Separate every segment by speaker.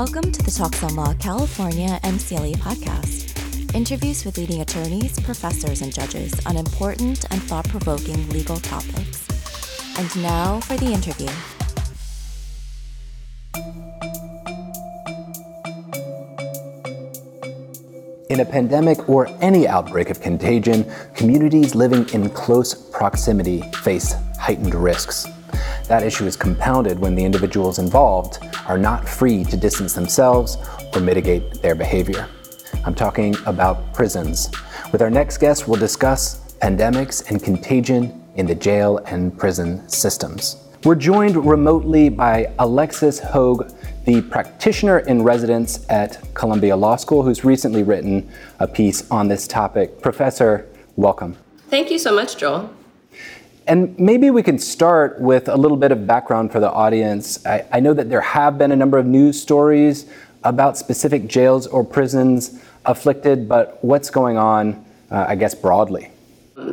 Speaker 1: Welcome to the Talks on Law California MCLE podcast. Interviews with leading attorneys, professors, and judges on important and thought provoking legal topics. And now for the interview.
Speaker 2: In a pandemic or any outbreak of contagion, communities living in close proximity face heightened risks. That issue is compounded when the individuals involved are not free to distance themselves or mitigate their behavior. I'm talking about prisons. With our next guest, we'll discuss pandemics and contagion in the jail and prison systems. We're joined remotely by Alexis Hoag, the practitioner in residence at Columbia Law School, who's recently written a piece on this topic. Professor, welcome.
Speaker 3: Thank you so much, Joel.
Speaker 2: And maybe we can start with a little bit of background for the audience. I, I, know that there have been a number of news stories about specific jails or prisons afflicted, but what's going on, uh, I guess, broadly?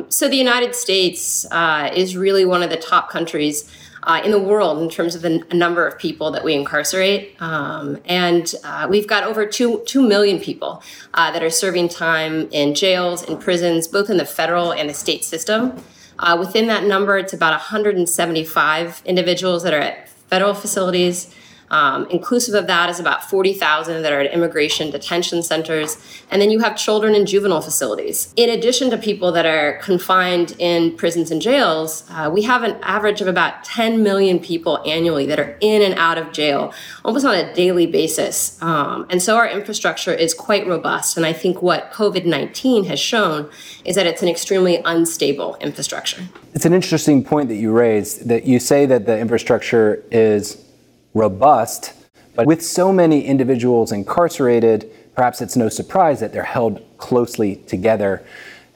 Speaker 3: So, the United States uh, is really one of the top countries uh, in the world in terms of the n- number of people that we incarcerate. Um, and uh, we've got over two, 2 million people uh, that are serving time in jails, in prisons, both in the federal and the state system. Uh, within that number, it's about 175 individuals that are at federal facilities, um, inclusive of that is about 40,000 that are at immigration detention centers. And then you have children in juvenile facilities. In addition to people that are confined in prisons and jails, uh, we have an average of about 10 million people annually that are in and out of jail almost on a daily basis. Um, and so our infrastructure is quite robust. And I think what COVID 19 has shown is that it's an extremely unstable infrastructure.
Speaker 2: It's an interesting point that you raised that you say that the infrastructure is robust. But with so many individuals incarcerated, perhaps it's no surprise that they're held closely together.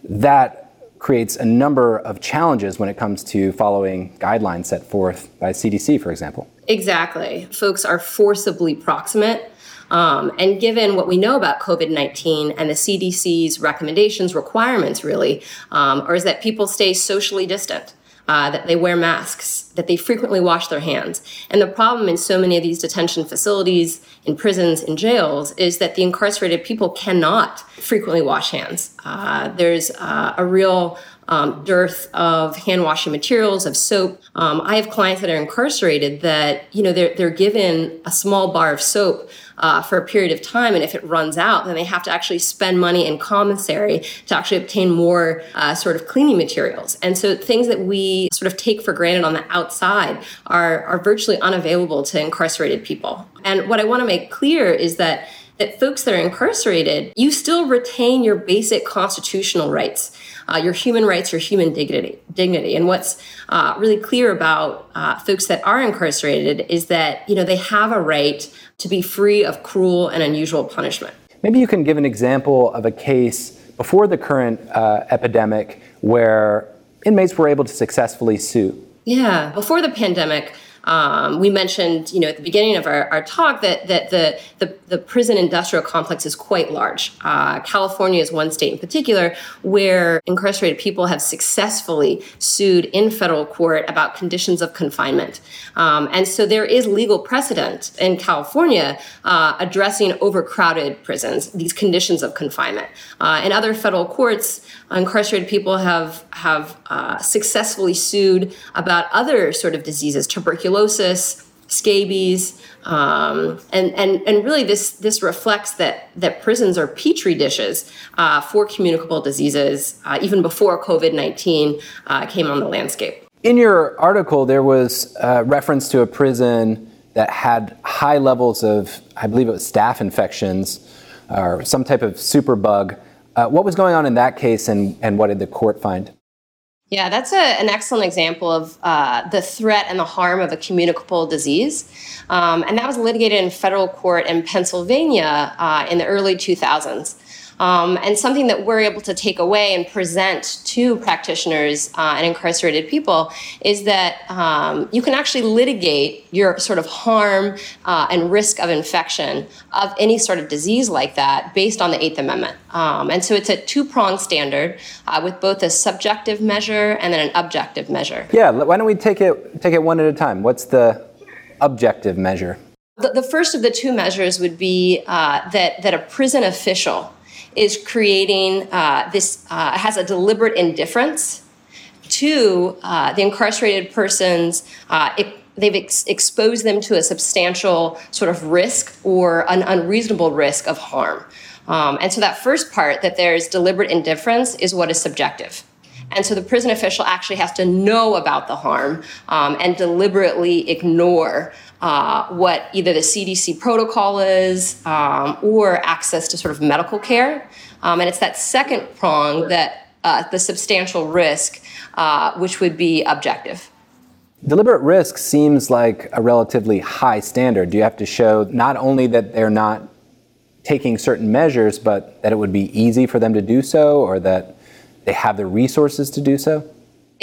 Speaker 2: That creates a number of challenges when it comes to following guidelines set forth by CDC, for example.
Speaker 3: Exactly. Folks are forcibly proximate. Um, and given what we know about COVID 19 and the CDC's recommendations, requirements really, um, are is that people stay socially distant uh, that they wear masks, that they frequently wash their hands. And the problem in so many of these detention facilities, in prisons, in jails, is that the incarcerated people cannot frequently wash hands. Uh, there's uh, a real um, dearth of hand washing materials, of soap. Um, I have clients that are incarcerated that, you know, they're, they're given a small bar of soap uh, for a period of time. And if it runs out, then they have to actually spend money in commissary to actually obtain more uh, sort of cleaning materials. And so things that we sort of take for granted on the outside are, are virtually unavailable to incarcerated people. And what I want to make clear is that that folks that are incarcerated, you still retain your basic constitutional rights, uh, your human rights, your human dignity. dignity. And what's uh, really clear about uh, folks that are incarcerated is that you know they have a right to be free of cruel and unusual punishment.
Speaker 2: Maybe you can give an example of a case before the current uh, epidemic where inmates were able to successfully sue.
Speaker 3: Yeah, before the pandemic, um, we mentioned, you know, at the beginning of our, our talk that that the, the, the prison industrial complex is quite large. Uh, California is one state in particular where incarcerated people have successfully sued in federal court about conditions of confinement, um, and so there is legal precedent in California uh, addressing overcrowded prisons, these conditions of confinement. Uh, in other federal courts, incarcerated people have have uh, successfully sued about other sort of diseases, tuberculosis, scabies, um, and and and really this this reflects that that prisons are petri dishes uh, for communicable diseases uh, even before COVID nineteen uh, came on the landscape.
Speaker 2: In your article, there was reference to a prison that had high levels of, I believe it was staph infections or some type of superbug. Uh, what was going on in that case, and, and what did the court find?
Speaker 3: Yeah, that's a, an excellent example of uh, the threat and the harm of a communicable disease. Um, and that was litigated in federal court in Pennsylvania uh, in the early 2000s. Um, and something that we're able to take away and present to practitioners uh, and incarcerated people is that um, you can actually litigate your sort of harm uh, and risk of infection of any sort of disease like that based on the Eighth Amendment. Um, and so it's a two pronged standard uh, with both a subjective measure and then an objective measure.
Speaker 2: Yeah, why don't we take it take it one at a time? What's the objective measure?
Speaker 3: The, the first of the two measures would be uh, that, that a prison official is creating uh, this, uh, has a deliberate indifference to uh, the incarcerated person's. Uh, it, they've ex- exposed them to a substantial sort of risk or an unreasonable risk of harm. Um, and so that first part, that there's deliberate indifference, is what is subjective. And so the prison official actually has to know about the harm um, and deliberately ignore uh, what either the CDC protocol is um, or access to sort of medical care. Um, and it's that second prong that uh, the substantial risk, uh, which would be objective.
Speaker 2: Deliberate risk seems like a relatively high standard. Do you have to show not only that they're not taking certain measures, but that it would be easy for them to do so or that they have the resources to do so?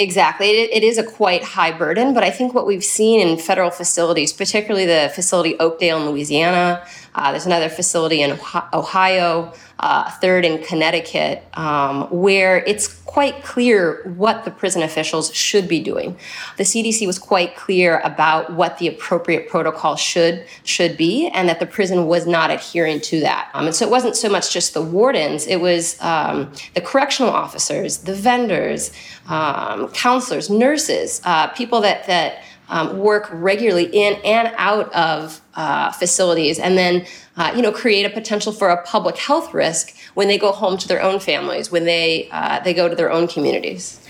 Speaker 3: Exactly. It, it is a quite high burden, but I think what we've seen in federal facilities, particularly the facility Oakdale in Louisiana, uh, there's another facility in Ohio, uh, third in Connecticut, um, where it's quite clear what the prison officials should be doing. The CDC was quite clear about what the appropriate protocol should should be, and that the prison was not adhering to that. Um, and so it wasn't so much just the wardens; it was um, the correctional officers, the vendors, um, counselors, nurses, uh, people that that um, work regularly in and out of uh, facilities, and then uh, you know create a potential for a public health risk when they go home to their own families, when they uh, they go to their own communities.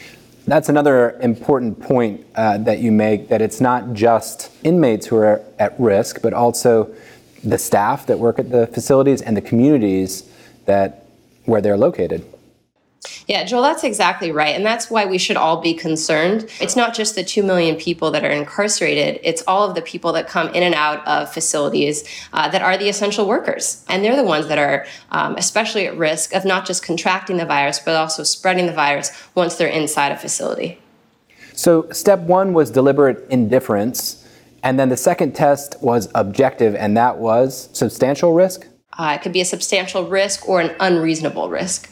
Speaker 2: That's another important point uh, that you make that it's not just inmates who are at risk, but also the staff that work at the facilities and the communities that where they're located.
Speaker 3: Yeah, Joel, that's exactly right. And that's why we should all be concerned. It's not just the 2 million people that are incarcerated, it's all of the people that come in and out of facilities uh, that are the essential workers. And they're the ones that are um, especially at risk of not just contracting the virus, but also spreading the virus once they're inside a facility.
Speaker 2: So, step one was deliberate indifference. And then the second test was objective, and that was substantial risk?
Speaker 3: Uh, it could be a substantial risk or an unreasonable risk.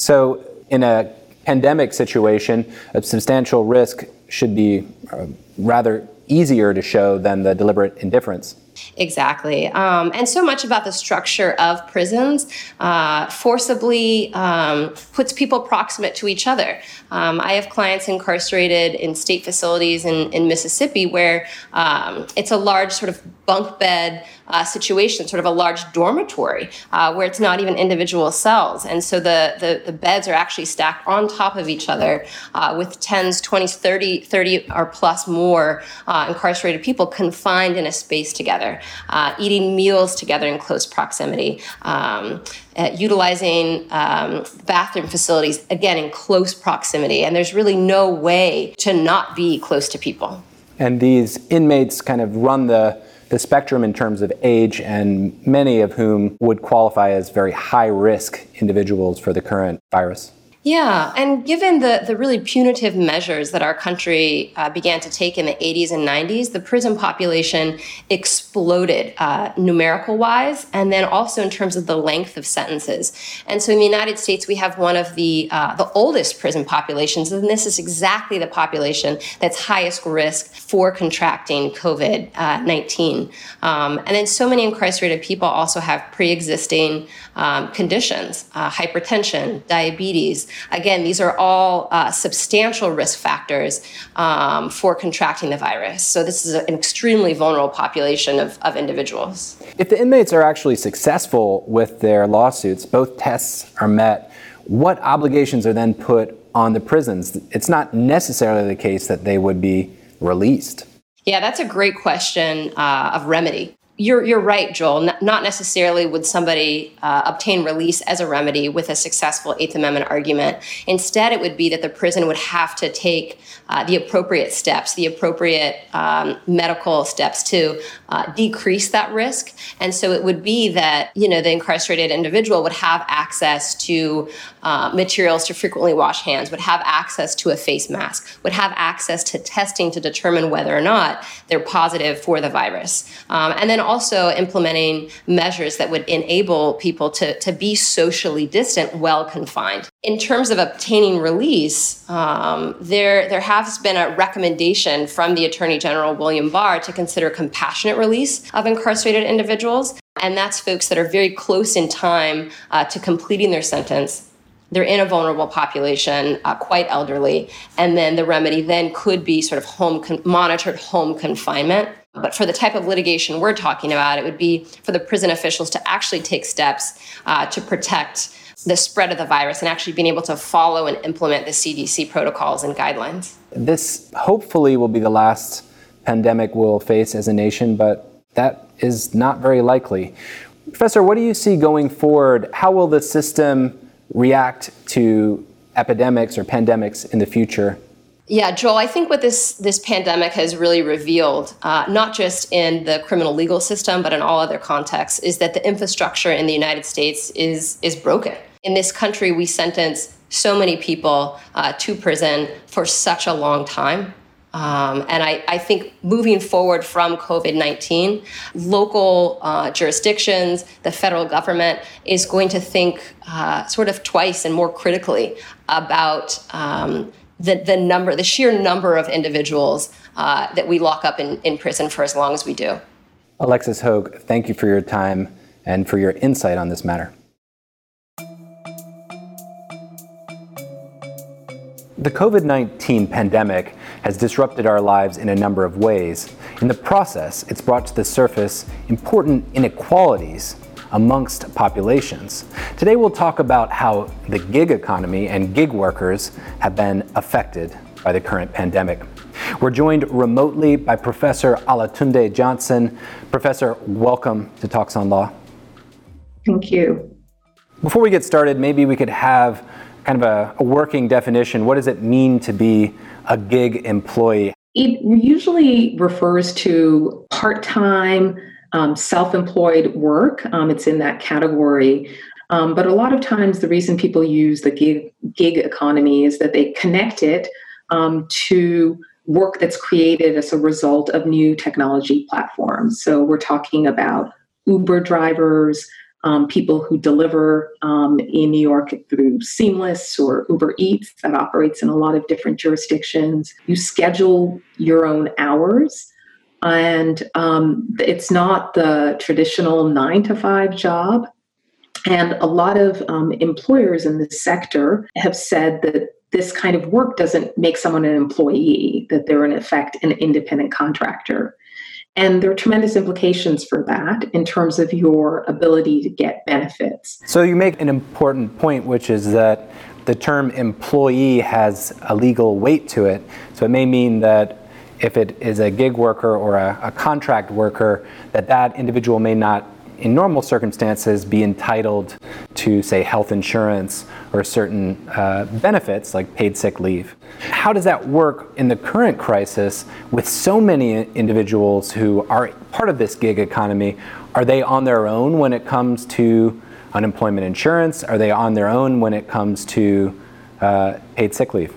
Speaker 2: So, in a pandemic situation, a substantial risk should be uh, rather easier to show than the deliberate indifference.
Speaker 3: Exactly. Um, and so much about the structure of prisons uh, forcibly um, puts people proximate to each other. Um, I have clients incarcerated in state facilities in, in Mississippi where um, it's a large sort of bunk bed uh, situation, sort of a large dormitory uh, where it's not even individual cells. And so the, the, the, beds are actually stacked on top of each other uh, with 10s, 20s, 30, 30 or plus more uh, incarcerated people confined in a space together, uh, eating meals together in close proximity. Um, uh, utilizing um, bathroom facilities again in close proximity and there's really no way to not be close to people
Speaker 2: and these inmates kind of run the the spectrum in terms of age, and many of whom would qualify as very high risk individuals for the current virus.
Speaker 3: Yeah, and given the, the really punitive measures that our country uh, began to take in the 80s and 90s, the prison population exploded uh, numerical wise, and then also in terms of the length of sentences. And so in the United States, we have one of the, uh, the oldest prison populations, and this is exactly the population that's highest risk for contracting COVID uh, 19. Um, and then so many incarcerated people also have pre existing um, conditions uh, hypertension, diabetes. Again, these are all uh, substantial risk factors um, for contracting the virus. So, this is an extremely vulnerable population of, of individuals.
Speaker 2: If the inmates are actually successful with their lawsuits, both tests are met, what obligations are then put on the prisons? It's not necessarily the case that they would be released.
Speaker 3: Yeah, that's a great question uh, of remedy you're you're right, Joel. not necessarily would somebody uh, obtain release as a remedy with a successful Eighth Amendment argument. Instead, it would be that the prison would have to take uh, the appropriate steps, the appropriate um, medical steps to uh, decrease that risk. And so it would be that you know the incarcerated individual would have access to uh, materials to frequently wash hands, would have access to a face mask, would have access to testing to determine whether or not they're positive for the virus, um, and then also implementing measures that would enable people to, to be socially distant while confined. In terms of obtaining release, um, there, there has been a recommendation from the Attorney General William Barr to consider compassionate release of incarcerated individuals. And that's folks that are very close in time uh, to completing their sentence they're in a vulnerable population, uh, quite elderly, and then the remedy then could be sort of home con- monitored home confinement. But for the type of litigation we're talking about, it would be for the prison officials to actually take steps uh, to protect the spread of the virus and actually being able to follow and implement the CDC protocols and guidelines.
Speaker 2: This hopefully will be the last pandemic we'll face as a nation, but that is not very likely. Professor, what do you see going forward? How will the system react to epidemics or pandemics in the future?
Speaker 3: Yeah, Joel, I think what this this pandemic has really revealed, uh, not just in the criminal legal system, but in all other contexts, is that the infrastructure in the United States is is broken. In this country, we sentence so many people uh, to prison for such a long time. Um, and I, I, think moving forward from COVID 19, local uh, jurisdictions, the federal government is going to think uh, sort of twice and more critically about um, the, the number, the sheer number of individuals uh, that we lock up in, in prison for as long as we do.
Speaker 2: Alexis Hoag, thank you for your time and for your insight on this matter. The COVID 19 pandemic has disrupted our lives in a number of ways. In the process, it's brought to the surface important inequalities amongst populations. Today, we'll talk about how the gig economy and gig workers have been affected by the current pandemic. We're joined remotely by Professor Olatunde Johnson. Professor, welcome to Talks on Law.
Speaker 4: Thank you.
Speaker 2: Before we get started, maybe we could have kind of a, a working definition. What does it mean to be a gig employee?
Speaker 4: It usually refers to part time, um, self employed work. Um, it's in that category. Um, but a lot of times, the reason people use the gig, gig economy is that they connect it um, to work that's created as a result of new technology platforms. So we're talking about Uber drivers, um, people who deliver um, in New York through Seamless or Uber Eats that operates in a lot of different jurisdictions. You schedule your own hours, and um, it's not the traditional nine to five job. And a lot of um, employers in this sector have said that this kind of work doesn't make someone an employee, that they're in effect an independent contractor. And there are tremendous implications for that in terms of your ability to get benefits.
Speaker 2: So, you make an important point, which is that the term employee has a legal weight to it. So, it may mean that if it is a gig worker or a, a contract worker, that that individual may not in normal circumstances, be entitled to, say, health insurance or certain uh, benefits like paid sick leave. How does that work in the current crisis with so many individuals who are part of this gig economy? Are they on their own when it comes to unemployment insurance? Are they on their own when it comes to uh, paid sick leave?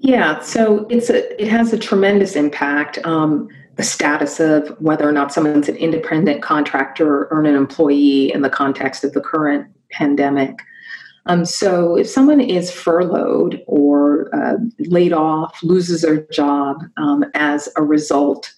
Speaker 4: Yeah, so it's a it has a tremendous impact. Um, the status of whether or not someone's an independent contractor or an employee in the context of the current pandemic. Um, so, if someone is furloughed or uh, laid off, loses their job um, as a result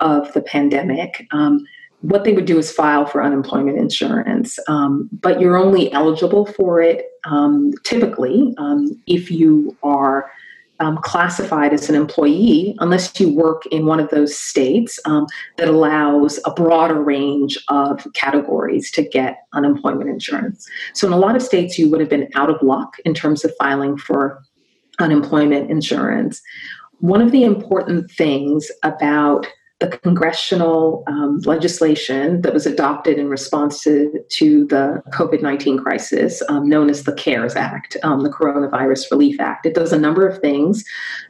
Speaker 4: of the pandemic, um, what they would do is file for unemployment insurance. Um, but you're only eligible for it um, typically um, if you are um, classified as an employee unless you work in one of those states um, that allows a broader range of categories to get unemployment insurance. So, in a lot of states, you would have been out of luck in terms of filing for unemployment insurance. One of the important things about the congressional um, legislation that was adopted in response to, to the COVID 19 crisis, um, known as the CARES Act, um, the Coronavirus Relief Act. It does a number of things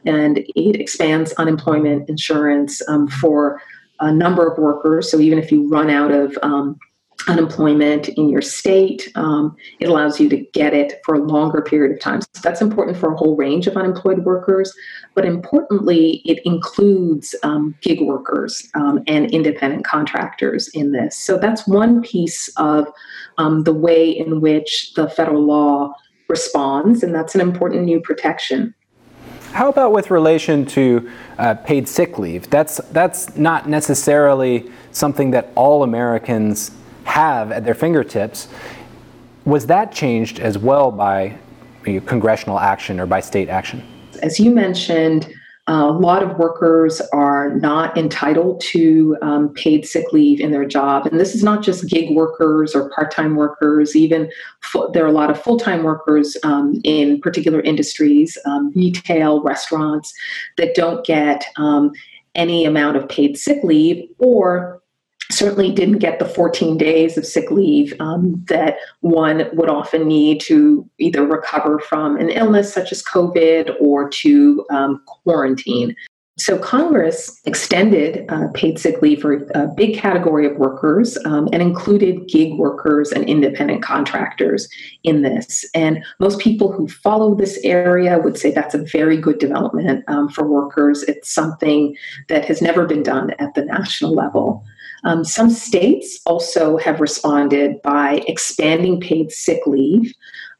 Speaker 4: and it expands unemployment insurance um, for a number of workers. So even if you run out of um, unemployment in your state. Um, it allows you to get it for a longer period of time. So that's important for a whole range of unemployed workers. But importantly, it includes um, gig workers um, and independent contractors in this. So that's one piece of um, the way in which the federal law responds, and that's an important new protection.
Speaker 2: How about with relation to uh, paid sick leave? That's that's not necessarily something that all Americans have at their fingertips. Was that changed as well by congressional action or by state action?
Speaker 4: As you mentioned, a lot of workers are not entitled to um, paid sick leave in their job. And this is not just gig workers or part time workers, even there are a lot of full time workers um, in particular industries, um, retail, restaurants, that don't get um, any amount of paid sick leave or certainly didn't get the 14 days of sick leave um, that one would often need to either recover from an illness such as COVID or to um, quarantine. So Congress extended uh, paid sick leave for a big category of workers um, and included gig workers and independent contractors in this. And most people who follow this area would say that's a very good development um, for workers. It's something that has never been done at the national level. Um, some states also have responded by expanding paid sick leave.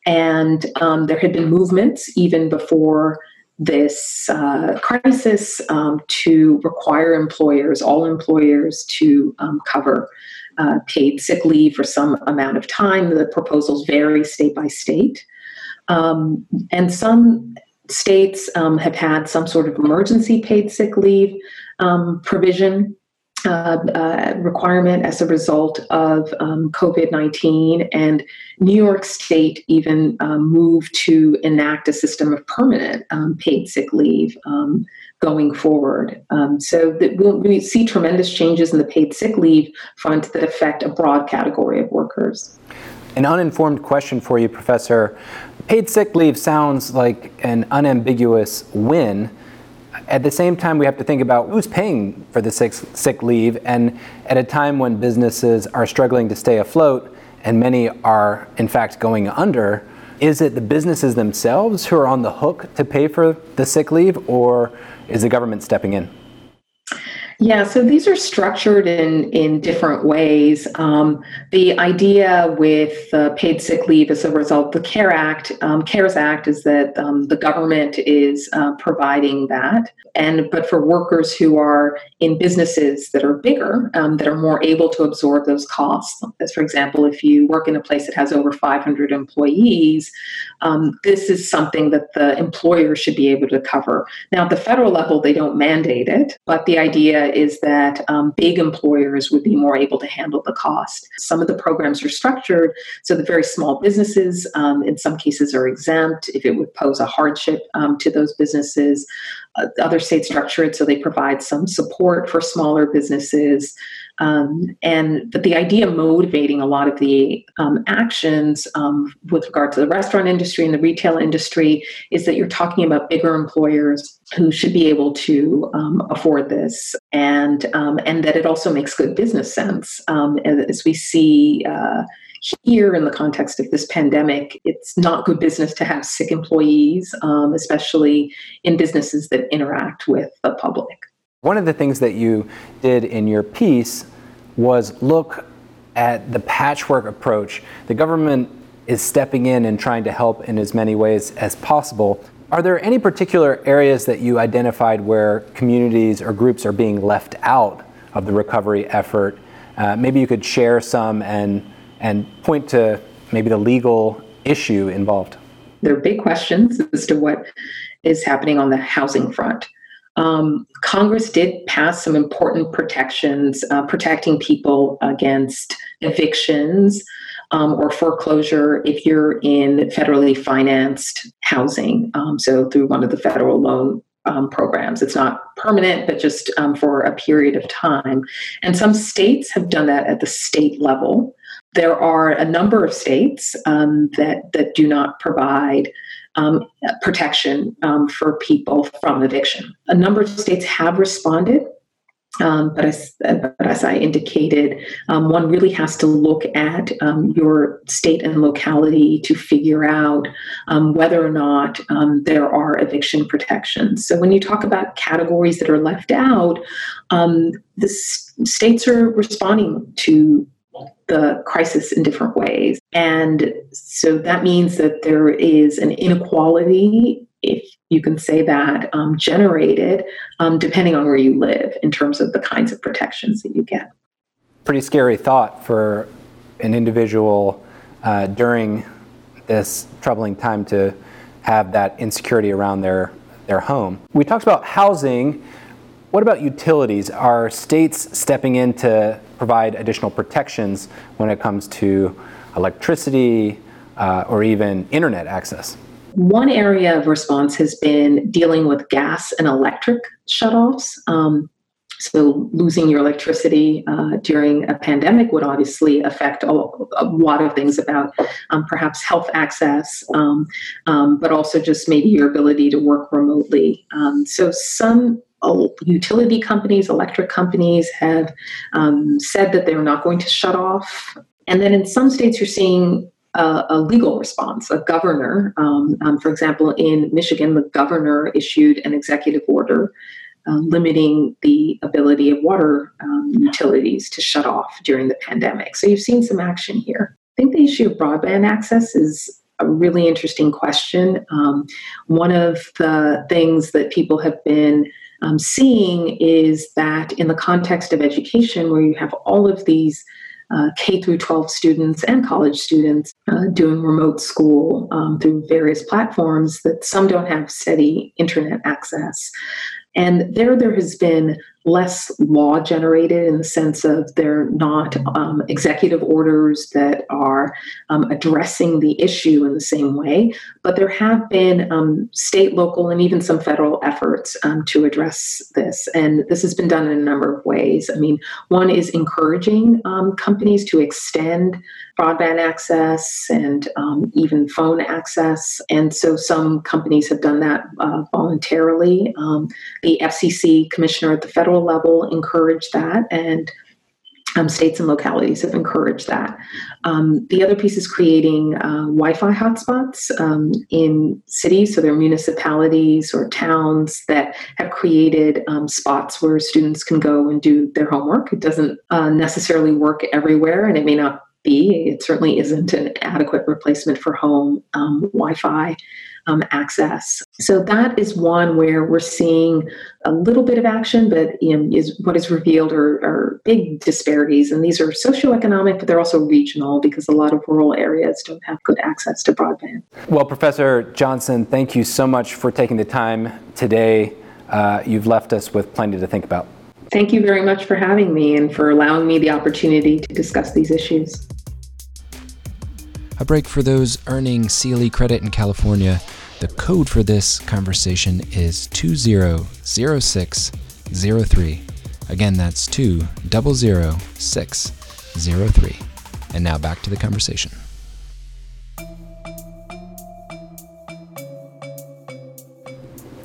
Speaker 4: And um, there had been movements even before this uh, crisis um, to require employers, all employers, to um, cover uh, paid sick leave for some amount of time. The proposals vary state by state. Um, and some states um, have had some sort of emergency paid sick leave provision uh, uh, requirement as a result of um, COVID 19, and New York State even um, moved to enact a system of permanent um, paid sick leave um, going forward. Um, so that we'll, we see tremendous changes in the paid sick leave front that affect a broad category of workers.
Speaker 2: An uninformed question for you, Professor. Paid sick leave sounds like an unambiguous win at the same time, we have to think about who's paying for the sick, sick leave. And at a time when businesses are struggling to stay afloat and many are, in fact, going under, is it the businesses themselves who are on the hook to pay for the sick leave, or is the government stepping in?
Speaker 4: Yeah, so these are structured in in different ways. Um, the idea with uh, paid sick leave as a result, the CARE Act, um, CARES Act, is that um, the government is uh, providing that, and but for workers who are in businesses that are bigger, um, that are more able to absorb those costs. As for example, if you work in a place that has over 500 employees, um, this is something that the employer should be able to cover. Now, at the federal level, they don't mandate it, but the idea is that um, big employers would be more able to handle the cost. Some of the programs are structured so that very small businesses, um, in some cases, are exempt if it would pose a hardship um, to those businesses. Uh, other states structure it so they provide some support for smaller businesses. Um, and but the idea motivating a lot of the um, actions um, with regard to the restaurant industry and the retail industry is that you're talking about bigger employers who should be able to um, afford this, and um, and that it also makes good business sense um, as we see. Uh, here in the context of this pandemic, it's not good business to have sick employees, especially in businesses that interact with the public.
Speaker 2: One of the things that you did in your piece was look at the patchwork approach. The government is stepping in and trying to help in as many ways as possible. Are there any particular areas that you identified where communities or groups are being left out of the recovery effort? Uh, maybe you could share some and, and point to maybe the legal issue involved.
Speaker 4: There are big questions as to what is happening on the housing front. Um, Congress did pass some important protections uh, protecting people against evictions um, or foreclosure if you're in federally financed housing. Um, so, through one of the federal loan um, programs. It's not permanent, but just um, for a period of time. And some states have done that at the state level. There are a number of states um, that that do not provide um, protection um, for people from eviction. A number of states have responded Um, but, as, but, as, I indicated, um, one really has to look at um, your state and locality to figure out um, whether or not there are eviction protections. So, when you talk about categories that are left out, the s- states are responding to the crisis in different ways. And so that means that there is an inequality if you can say that, um, generated um, depending on where you live in terms of the kinds of protections that you get.
Speaker 2: Pretty scary thought for an individual uh, during this troubling time to have that insecurity around their, their home. We talked about housing. What about utilities? Are states stepping in to provide additional protections when it comes to electricity uh, or even internet access?
Speaker 4: One area of response has been dealing with gas and electric shutoffs. Um, so, losing your electricity uh, during a pandemic would obviously affect a, a lot of things about um, perhaps health access, um, um, but also just maybe your ability to work remotely. Um, so, some utility companies, electric companies have um, said that they're not going to shut off. And then in some states, you're seeing a, a legal response. A governor, um, um, for example, in Michigan, the governor issued an executive order uh, limiting the ability of water um, utilities to shut off during the pandemic. So you've seen some action here. I think the issue of broadband access is a really interesting question. Um, one of the things that people have been um, seeing is that in the context of education, where you have all of these uh, K through 12 students and college students uh, doing remote school um, through various platforms that some don't have steady internet access. And there, there has been less law generated in the sense of they're not um, executive orders that are um, addressing the issue in the same way, but there have been um, state, local, and even some federal efforts um, to address this. And this has been done in a number of ways. I mean, one is encouraging um, companies to extend broadband access and um, even phone access. And so some companies have done that uh, voluntarily. the FCC commissioner at the federal federal level encourage that, and um, states and localities have encouraged that. Um, the other piece is creating uh, Wi Fi hotspots um, in cities, so there are municipalities or towns that have created um, spots where students can go and do their homework. It doesn't uh, necessarily work everywhere, and it may not be. It certainly isn't an adequate replacement for home um, Wi Fi um, access. So that is one where we're seeing a little bit of action, but you know, is what is revealed are, are big disparities, and these are socioeconomic, but they're also regional because a lot of rural areas don't have good access to broadband.
Speaker 2: Well, Professor Johnson, thank you so much for taking the time today. Uh, you've left us with plenty to think about.
Speaker 4: Thank you very much for having me and for allowing me the opportunity to discuss these issues.
Speaker 5: A break for those earning CLE credit in California. The code for this conversation is 200603. Again, that's 200603. And now back to the conversation.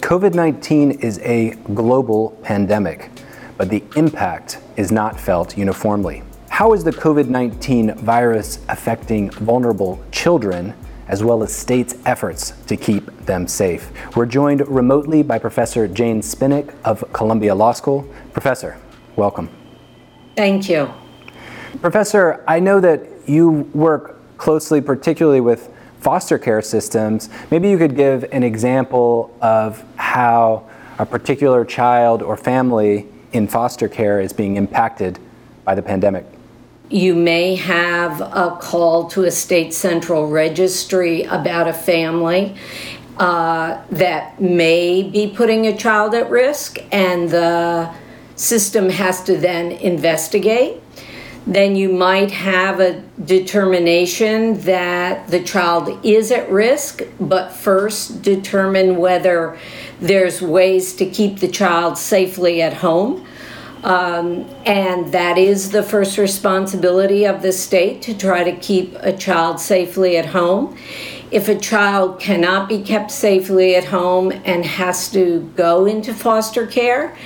Speaker 2: COVID 19 is a global pandemic, but the impact is not felt uniformly. How is the COVID 19 virus affecting vulnerable children as well as states' efforts to keep them safe? We're joined remotely by Professor Jane Spinak of Columbia Law School. Professor, welcome.
Speaker 6: Thank you.
Speaker 2: Professor, I know that you work closely, particularly with foster care systems. Maybe you could give an example of how a particular child or family in foster care is being impacted by the pandemic.
Speaker 6: You may have a call to a state central registry about a family uh, that may be putting a child at risk, and the system has to then investigate. Then you might have a determination that the child is at risk, but first determine whether there's ways to keep the child safely at home. Um, and that is the first responsibility of the state to try to keep a child safely at home. If a child cannot be kept safely at home and has to go into foster care,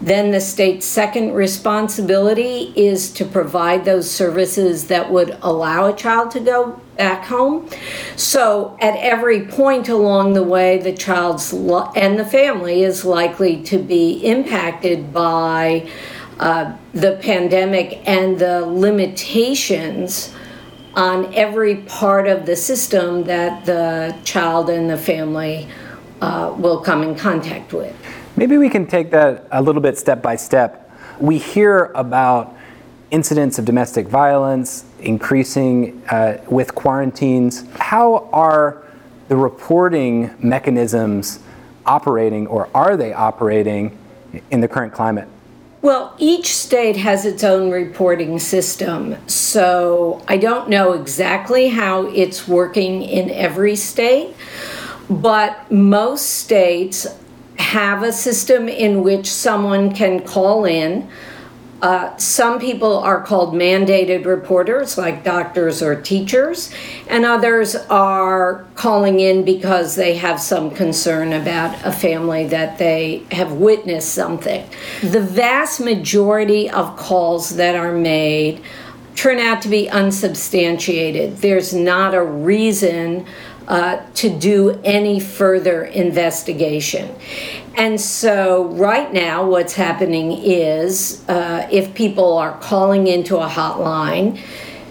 Speaker 6: then the state's second responsibility is to provide those services that would allow a child to go back home. So, at every point along the way, the child's lo- and the family is likely to be impacted by uh, the pandemic and the limitations on every part of the system that the child and the family uh, will come in contact with.
Speaker 2: Maybe we can take that a little bit step by step. We hear about incidents of domestic violence increasing uh, with quarantines. How are the reporting mechanisms operating, or are they operating in the current climate?
Speaker 6: Well, each state has its own reporting system, so I don't know exactly how it's working in every state, but most states have a system in which someone can call in uh, some people are called mandated reporters, like doctors or teachers, and others are calling in because they have some concern about a family that they have witnessed something. The vast majority of calls that are made turn out to be unsubstantiated. There's not a reason uh, to do any further investigation. And so, right now, what's happening is uh, if people are calling into a hotline,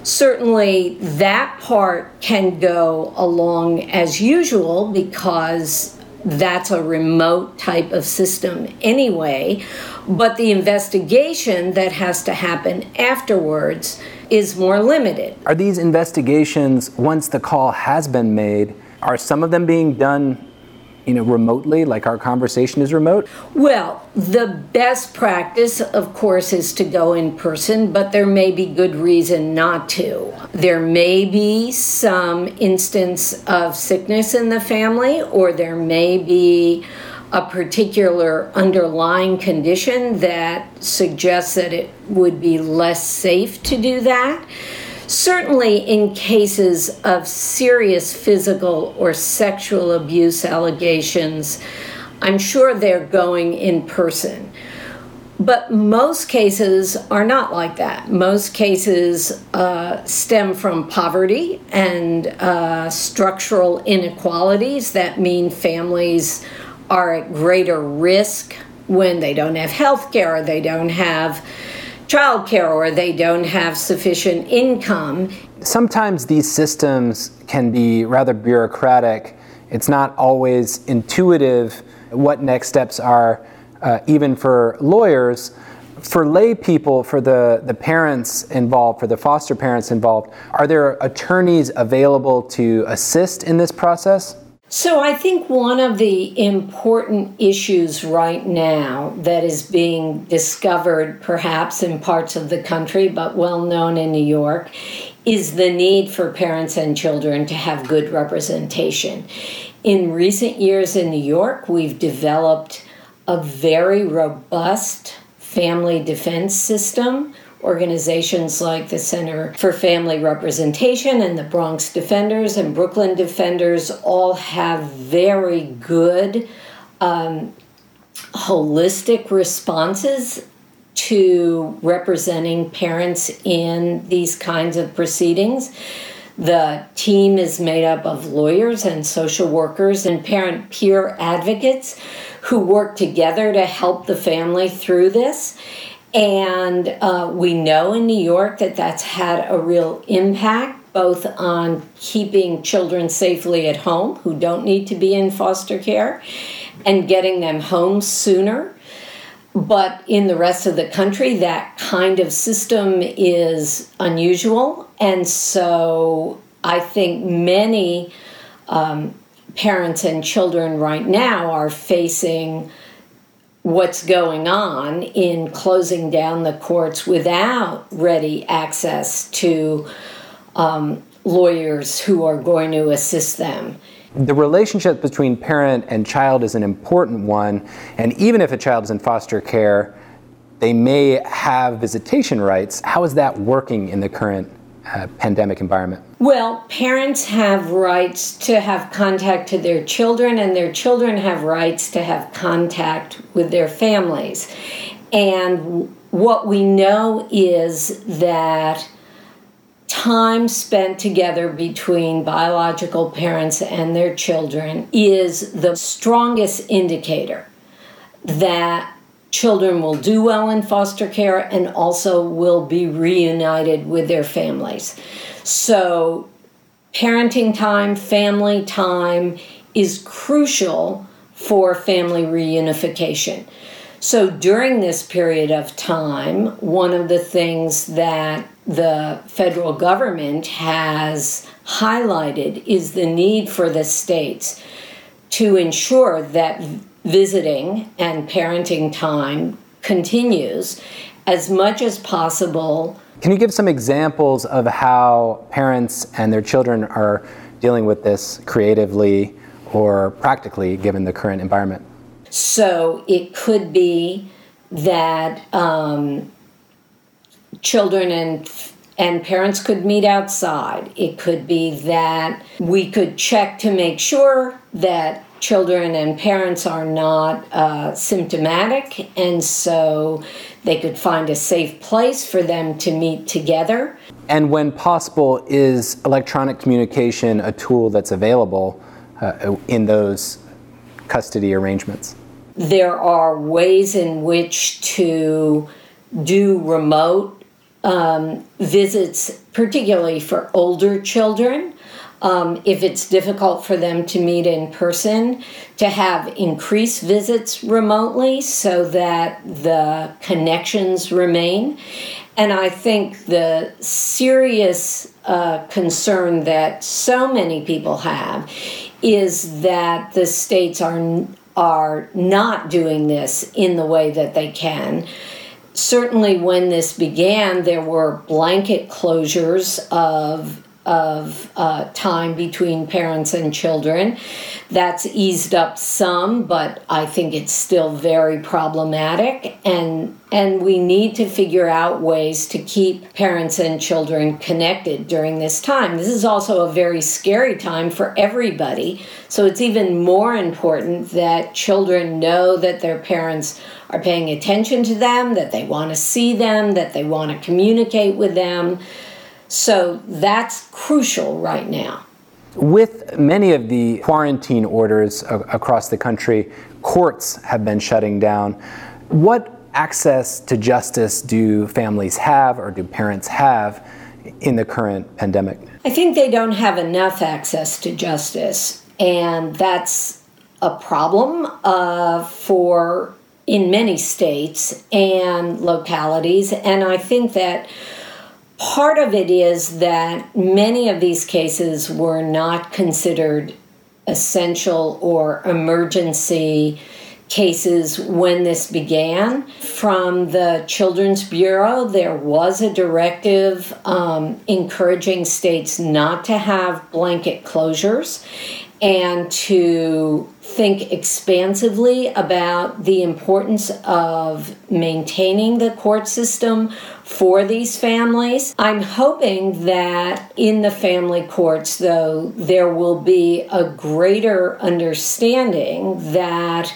Speaker 6: certainly that part can go along as usual because that's a remote type of system anyway. But the investigation that has to happen afterwards is more limited.
Speaker 2: Are these investigations, once the call has been made, are some of them being done you know, remotely, like our conversation is remote?
Speaker 6: Well, the best practice, of course, is to go in person, but there may be good reason not to. There may be some instance of sickness in the family, or there may be a particular underlying condition that suggests that it would be less safe to do that. Certainly, in cases of serious physical or sexual abuse allegations, I'm sure they're going in person. But most cases are not like that. Most cases uh, stem from poverty and uh, structural inequalities that mean families are at greater risk when they don't have health care or they don't have childcare or they don't have sufficient income.
Speaker 2: Sometimes these systems can be rather bureaucratic. It's not always intuitive what next steps are, uh, even for lawyers. For lay people, for the, the parents involved, for the foster parents involved, are there attorneys available to assist in this process?
Speaker 6: So, I think one of the important issues right now that is being discovered, perhaps in parts of the country, but well known in New York, is the need for parents and children to have good representation. In recent years in New York, we've developed a very robust family defense system organizations like the Center for Family Representation and the Bronx Defenders and Brooklyn Defenders all have very good um, holistic responses to representing parents in these kinds of proceedings. The team is made up of lawyers and social workers and parent peer advocates who work together to help the family through this. And uh, we know in New York that that's had a real impact both on keeping children safely at home who don't need to be in foster care and getting them home sooner. But in the rest of the country, that kind of system is unusual. And so I think many um, parents and children right now are facing what's going on in closing down the courts without ready access to um, lawyers who are going to assist them.
Speaker 2: The relationship between parent and child is an important one, and even if a child is in foster care, they may have visitation rights. How is that working in the current uh, pandemic environment?
Speaker 6: Well, parents have rights to have contact to their children, and their children have rights to have contact with their families. And what we know is that time spent together between biological parents and their children is the strongest indicator that children will do well in foster care and also will be reunited with their families. So, parenting time, family time is crucial for family reunification. So, during this period of time, one of the things that the federal government has highlighted is the need for the states to ensure that visiting and parenting time continues as much as possible.
Speaker 2: Can you give some examples of how parents and their children are dealing with this creatively or practically given the current environment?
Speaker 6: So it could be that um, children and and parents could meet outside. It could be that we could check to make sure that children and parents are not uh, symptomatic, and so they could find a safe place for them to meet together.
Speaker 2: And when possible, is electronic communication a tool that's available uh, in those custody arrangements?
Speaker 6: There are ways in which to do remote um, visits, particularly for older children um, if it's difficult for them to meet in person, to have increased visits remotely so that the connections remain. And I think the serious uh, concern that so many people have is that the states are are not doing this in the way that they can. Certainly, when this began, there were blanket closures of of uh, time between parents and children. That's eased up some, but I think it's still very problematic. And, and we need to figure out ways to keep parents and children connected during this time. This is also a very scary time for everybody. So it's even more important that children know that their parents are paying attention to them, that they want to see them, that they want to communicate with them. So that's crucial right now.
Speaker 2: With many of the quarantine orders across the country, courts have been shutting down. What access to justice do families have or do parents have in the current pandemic?
Speaker 6: I think they don't have enough access to justice, and that's a problem uh, for in many states and localities. And I think that Part of it is that many of these cases were not considered essential or emergency cases when this began. From the Children's Bureau, there was a directive um, encouraging states not to have blanket closures and to think expansively about the importance of maintaining the court system for these families. I'm hoping that in the family courts, though, there will be a greater understanding that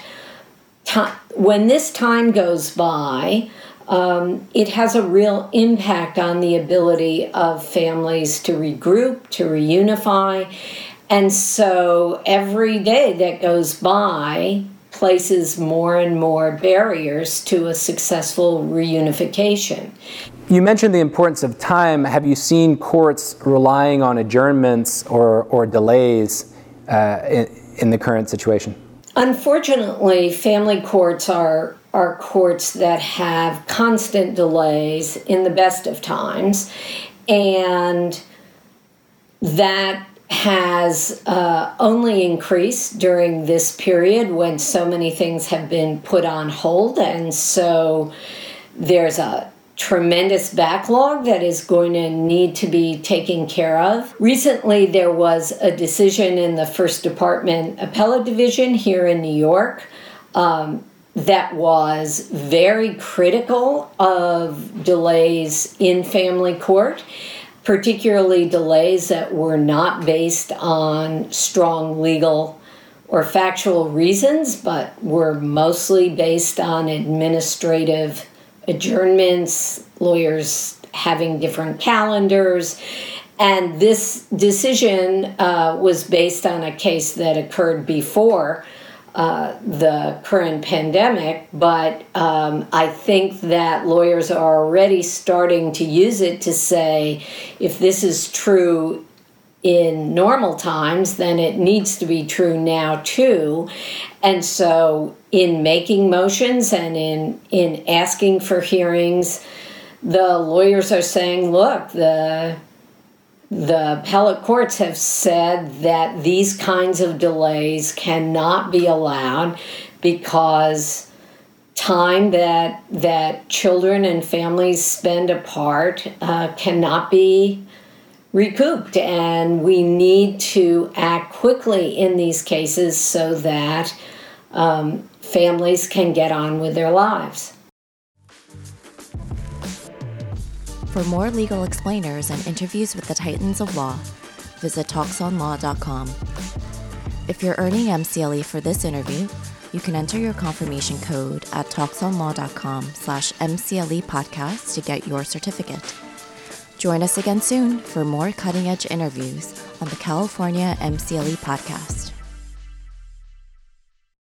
Speaker 6: when this time goes by, um, it has a real impact on the ability of families to regroup, to reunify. And so every day that goes by, places more and more barriers to a successful reunification.
Speaker 2: You mentioned the importance of time. Have you seen courts relying on adjournments or, or delays uh, in, in the current situation?
Speaker 6: Unfortunately, family courts are are courts that have constant delays in the best of times, and that has uh, only increased during this period when so many things have been put on hold. And so there's a tremendous backlog that is going to need to be taken care of. Recently, there was a decision in the First Department Appellate Division here in New York. Um, that was very critical of delays in family court particularly delays that were not based on strong legal or factual reasons, but were mostly based on administrative adjournments, lawyers having different calendars. And this decision uh, was based on a case that occurred before uh, the current pandemic, but um, I think that lawyers are already starting to use it to say if this is true in normal times, then it needs to be true now too. And so, in making motions and in, in asking for hearings, the lawyers are saying, look, the the appellate courts have said that these kinds of delays cannot be allowed because time that that children and families spend apart uh, cannot be recouped. And we need to act quickly in these cases so that um, families can get on with their lives
Speaker 1: For more legal explainers and interviews with the titans of law, visit talksonlaw.com. If you're earning MCLE for this interview, you can enter your confirmation code at talksonlaw.com slash MCLE podcast to get your certificate. Join us again soon for more cutting edge interviews on the California MCLE podcast.